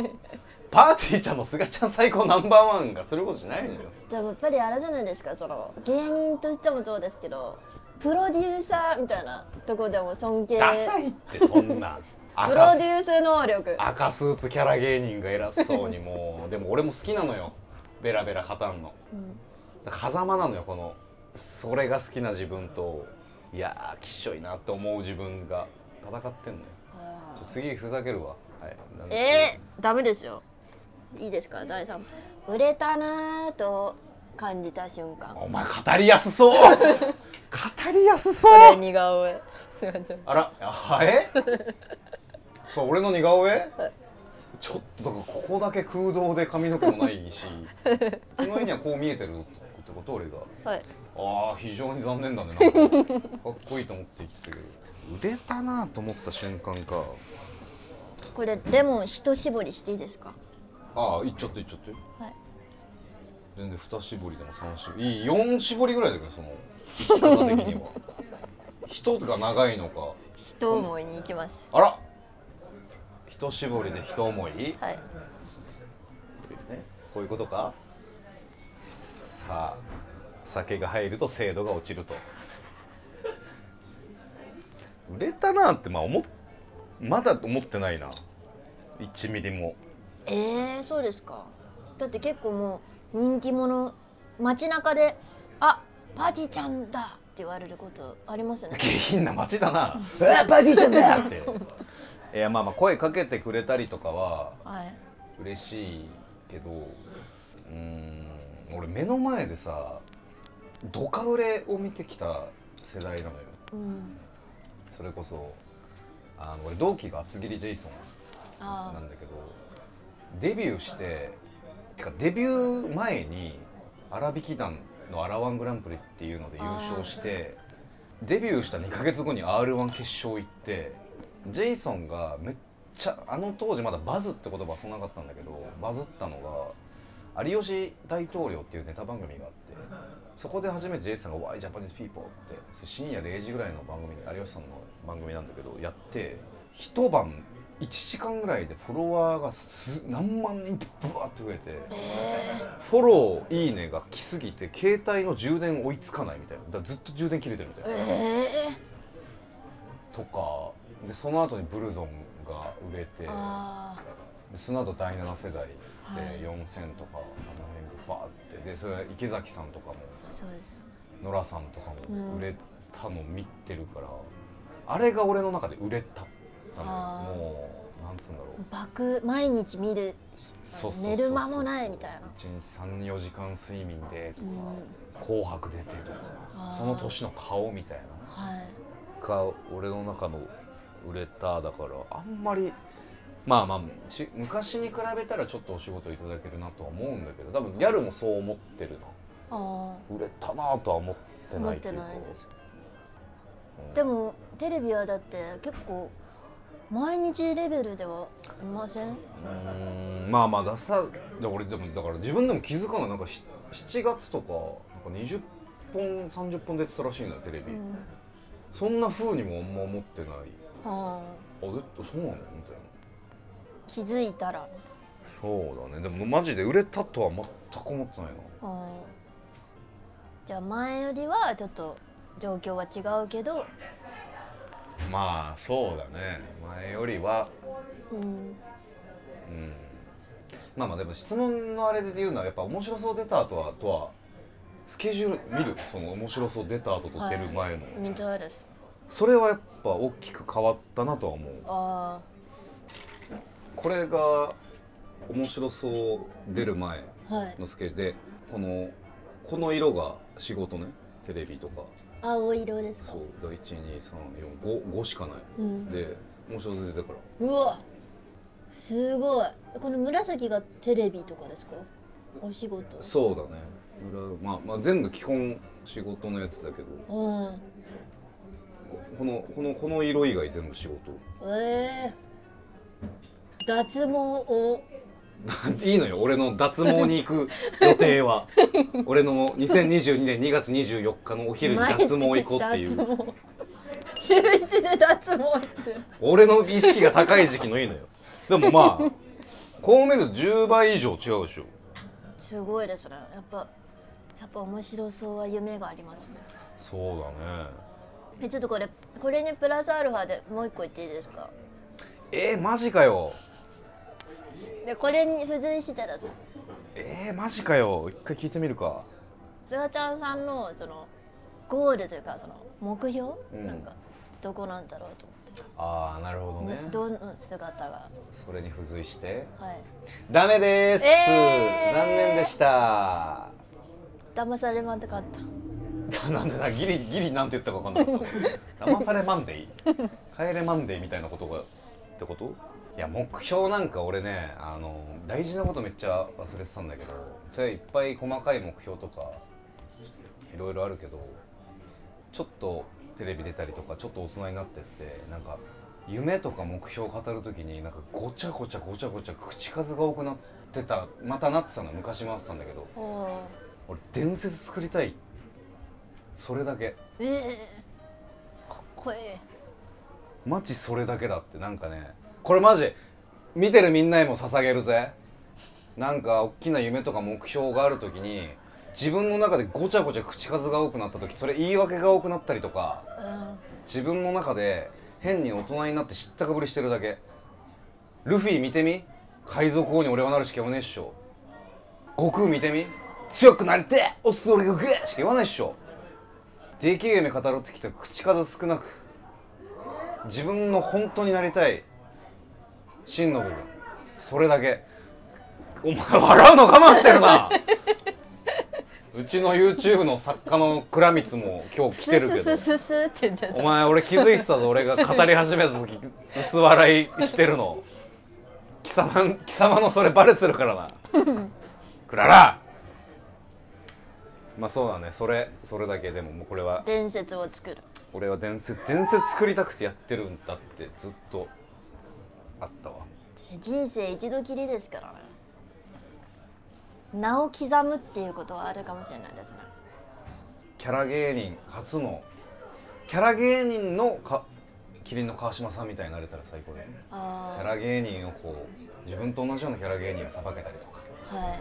パーティーちゃんの菅ちゃん最高ナンバーワンがすることじゃないのよ。あでもやっぱりあれじゃないですかその芸人としてもそうですけどプロデューサーみたいなとこでも尊敬。ダサいってそんな。プロデュース能力。赤スーツキャラ芸人が偉そうにもう。でも俺も好きなのよ。ベラベラ語んの。うん。狭間なのよこのそれが好きな自分と。いやーきっしょいなって思う自分が。戦ってんのよ。あちょ次ふざけるわ。はい。えー、ダメですよ。いいですか第3売れたなーと感じた瞬間。お前語りやすそう。語りやすそこれう似顔絵。すいません。あらあえ？これ俺の似顔絵？ちょっとだからここだけ空洞で髪の毛もないし その絵にはこう見えてるってこと？俺が。はい。ああ非常に残念だね。なんかかっこいいと思って生きてる売れたなと思った瞬間か。これレモン一絞りしていいですか？ああいっちゃっていっちゃって。はい全然二絞りでも三絞りいい4絞りぐらいだけどその生き方的には。人が長いのか。一思いに行きます。あら。一絞りで一思い？はい。こういうことか？さあ酒が入ると精度が落ちると。売れたなってまあ思っまだ思ってないな。1ミリも。えー、そうですか。だって結構もう人気者街中で「あパディちゃんだ!」って言われることありますね。下品な街だな「うわバディちゃんだ!」って。いやまあまあ声かけてくれたりとかははい。嬉しいけどうーん俺目の前でさドカ売れを見てきた世代なのよ。うん。それこそあの俺同期が厚切りジェイソンあなんだけどデビューしててかデビュー前に荒引き団の「アラワングランプリ」っていうので優勝してデビューした2ヶ月後に r 1決勝行ってジェイソンがめっちゃあの当時まだバズって言葉はそんなかったんだけどバズったのが「有吉大統領」っていうネタ番組があってそこで初めてジェイソンが「Why Japanese People」って深夜0時ぐらいの番組有吉さんの番組なんだけどやって一晩1時間ぐらいでフォロワーがす何万人ってブワーって増えてフォローいいねが来すぎて携帯の充電追いつかないみたいな。だからずっと充電切れてるみたいな。えとかでその後にブルゾンが売れてその後第7世代ではい。4000とかあの辺がバーってでそれ池崎さんとかもーそうです。ノラさんとかうんも売れたの見てるから、あれが俺の中で売れたなのあー。よもうなんつうんだろう。爆毎日見るそうそうそうそう。寝る間もないみたいな。1日34時間睡眠でとかうん「紅白」出てとかその年の顔みたいな。はい。が俺の中の売れただからあんまりまあまあし昔に比べたらちょっとお仕事いただけるなとは思うんだけど多分ギャルもそう思ってるな。あ売れたなとは思ってないというか。ないです。うん。でもテレビはだって結構毎日レベルではいません？うーんまあまあださで俺でもだから自分でも気づかないなんかし7月とかなんか20本30本出てたらしいのよテレビ、うん。そんな風にもあんま思ってない。はあ。あでそうなの？みたいな。気づいたら。そうだね。でもマジで売れたとは全く思ってないな。うんじゃあ前よりはちょっと状況は違うけどまあそうだね。前よりは。うん。うん。まあまあでも質問のあれで言うのはやっぱ面白そう出た後はとはスケジュール見る。その面白そう出た後と出る前の、みたいです。それはやっぱ大きく変わったなとは思う。あこれが面白そう出る前のスケジュールでこのこの色が仕事ね。テレビとか青色ですか？そうだ12345 5しかない、うん。で面白そう出てたから。うわすごい。この紫がテレビとかですか？お仕事。そうだね。裏まあまあ全部基本仕事のやつだけど。うん。ここのこのこの色以外全部仕事。ええ脱毛を いいのよ俺の脱毛に行く予定は。俺の2022年2月24日のお昼に脱毛行こうっていう。週一で脱毛って俺の意識が高い時期のいいのよ。でもまあこう見ると10倍以上違うでしょ。すごいですね。やっぱやっぱ面白そうは夢がありますねそうだね。えちょっとこれこれにプラスアルファでもう一個言っていいですか？えー、マジかよでこれに付随してですえー、マジかよ。一回聞いてみるか。ズガちゃんさんのそのゴールというかその目標、うん。なんかどこなんだろうとああなるほどね。思って、どの姿が？それに付随して。はい。ダメです、えー。残念でした。騙されまんってかった。なんでなギリギリなんて言ったか分かんなかった。騙されマンデー帰れマンデーみたいなことがってこと？いや目標なんか俺ねあの大事なことめっちゃ忘れてたんだけどそれいっぱい細かい目標とかいろいろあるけどちょっとテレビ出たりとかちょっと大人になってってなんか夢とか目標を語る時になんかごちゃごちゃごちゃごちゃ口数が多くなってたまたなってたの昔もあってたんだけど俺伝説作りたい。それだけ。ええかっこいいマジそれだけだってなんかねこれマジ見てるみんなにも捧げるぜ。なんか大きな夢とか目標がある時に自分の中でごちゃごちゃ口数が多くなった時それ言い訳が多くなったりとか自分の中で変に大人になって知ったかぶりしてるだけ。ルフィ見てみ？海賊王に俺はなるしか言わねえっしょ。悟空見てみ？強くなりてえ！おっす俺がグーしか言わないっしょ。でけえ夢語るってきた口数少なく。自分の本当になりたい真の部分。それだけ。お前笑うの我慢してるな。うちの YouTube の作家の倉光も今日来てるけど。ススススって言ってた。お前俺気づいてたぞ。俺が語り始めた時薄笑いしてるの。貴様貴様のそれバレてるからな。クララ。まあそうだね。それそれだけ。でももうこれは。伝説を作る。俺は伝説伝説作りたくてやってるんだってずっとあったわ。人生一度きりですからね。名を刻むっていうことはあるかもしれないですね。キャラ芸人初のキャラ芸人のか麒麟の川島さんみたいになれたら最高だよね。キあャラ芸人をこう自分と同じようなキャラ芸人をさばけたりとか。あはい。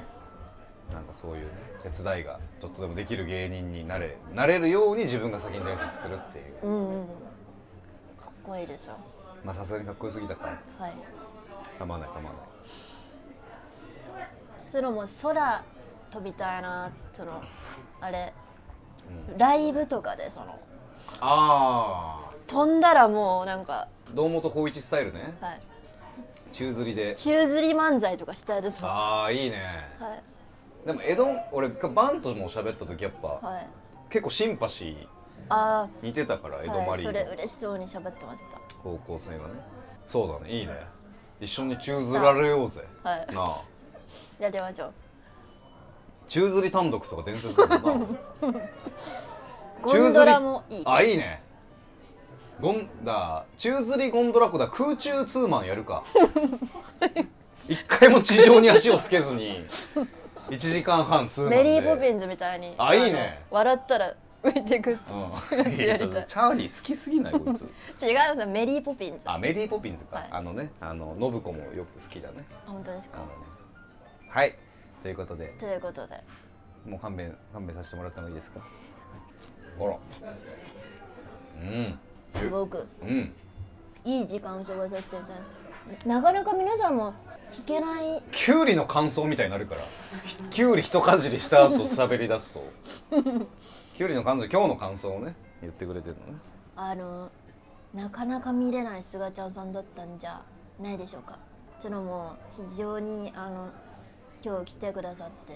なんかそういうね手伝いがちょっとでもできる芸人になれなれるように自分が先に伝説作るっていう。うんうん。かっこいいでしょまあさすがにかっこよすぎたから。はい。構わない構わない。そのもう空飛びたいなその あれ、ライブとかでその。あ飛んだらもうなんか、あ堂本光一スタイルね。はい、宙吊りで。宙吊り漫才とかしたいですもん。はああいいね。い。でも江戸俺バンとも喋った時やっぱはい。結構シンパシーあ似てたから江あ、戸マはい、それリーの嬉しそうに喋ってました。方向性がね。そうだねいいね。一緒に宙吊られようぜ。はい。なあやりましょう。宙吊り単独とか伝説だもんな。ゴンドラもいい。あいいね。ゴンだ宙吊りゴンドラ湖だ空中ツーマンやるか。一回も地上に足をつけずに1時間半ツーマンで。メリー・ポピンズみたいにあいいね。の笑ったら浮いてくって。うん、いやちょっとチャーリー好きすぎないこいつ。違いますよメリー・ポピンズ。ああメリー・ポピンズか、はい。あのねあの信子もよく好きだね。本当ですか。ね。はい。ということで。ということで。もう勘弁勘弁させてもらってもいいですか？あら。うん。すごく。うん。いい時間を過ごさせていただいてなかなか皆さんも聞けない。きゅうりの感想みたいになるから。きゅうり一かじりした後喋り出すときゅうりの感想今日の感想をね言ってくれてるのね。あのなかなか見れないすがちゃんさんだったんじゃないでしょうか。そのも非常にあの今日来てくださって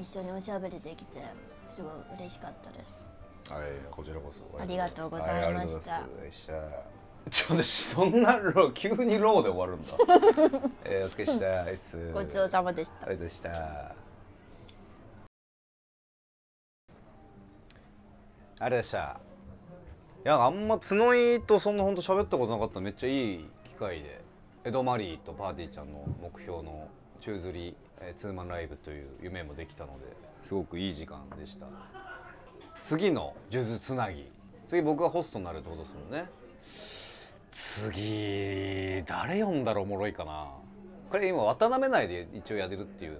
一緒におしゃべりできてすごい嬉しかったです。はいこちらこそ。ありがとうございました。はいちょっとそんな急にローで終わるんだ。えー、お疲れした。ごちそうさまでした。ありがとうございましたあれでした。いやあんま角井とそんなほんと喋ったことなかった。めっちゃいい機会で。エドマリーとパーティーちゃんの目標の宙吊り、えーツーマンライブという夢もできたのですごくいい時間でした。次の数珠つなぎ。次僕がホストになるってことですもんね。次誰呼んだらおもろいかな。これ今渡辺内で一応やれるっていう。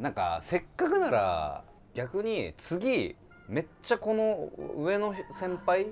なんかせっかくなら逆に次めっちゃこの上の先輩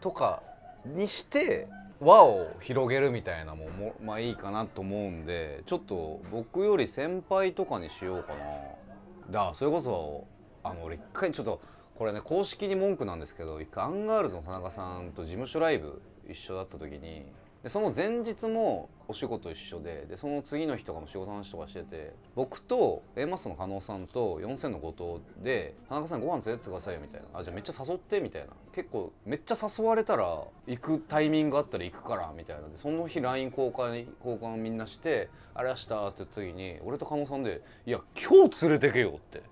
とかにして輪を広げるみたいなももまあいいかなと思うんでちょっと僕より先輩とかにしようかな。だそれこそあの俺一回ちょっとこれね公式に文句なんですけど一回アンガールズの田中さんと事務所ライブ一緒だった時にでその前日もお仕事一緒ででその次の日とかも仕事の話とかしてて僕と A マストの加納さんと四千頭身の後藤で「田中さんご飯連れてってくださいよ」みたいな「あじゃあめっちゃ誘って」みたいな。結構めっちゃ誘われたら行くタイミングあったら行くからみたいな。でその日 LINE 交換交換みんなして「あれ明日」って言った時に俺と加納さんで「いや今日連れてけよ」って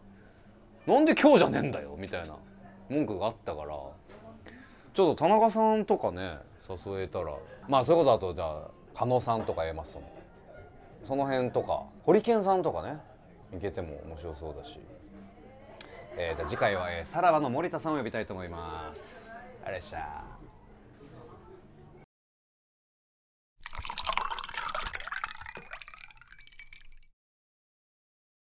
「なんで今日じゃねえんだよ」みたいな文句があったから。ちょっと田中さんとかね誘えたらまあそれこそあとじゃあ加納さんとか言えますそのその辺とかホリケンさんとかねいけても面白そうだし、えー、次回は、えーさらばの森田さんを呼びたいと思います。あれっしゃ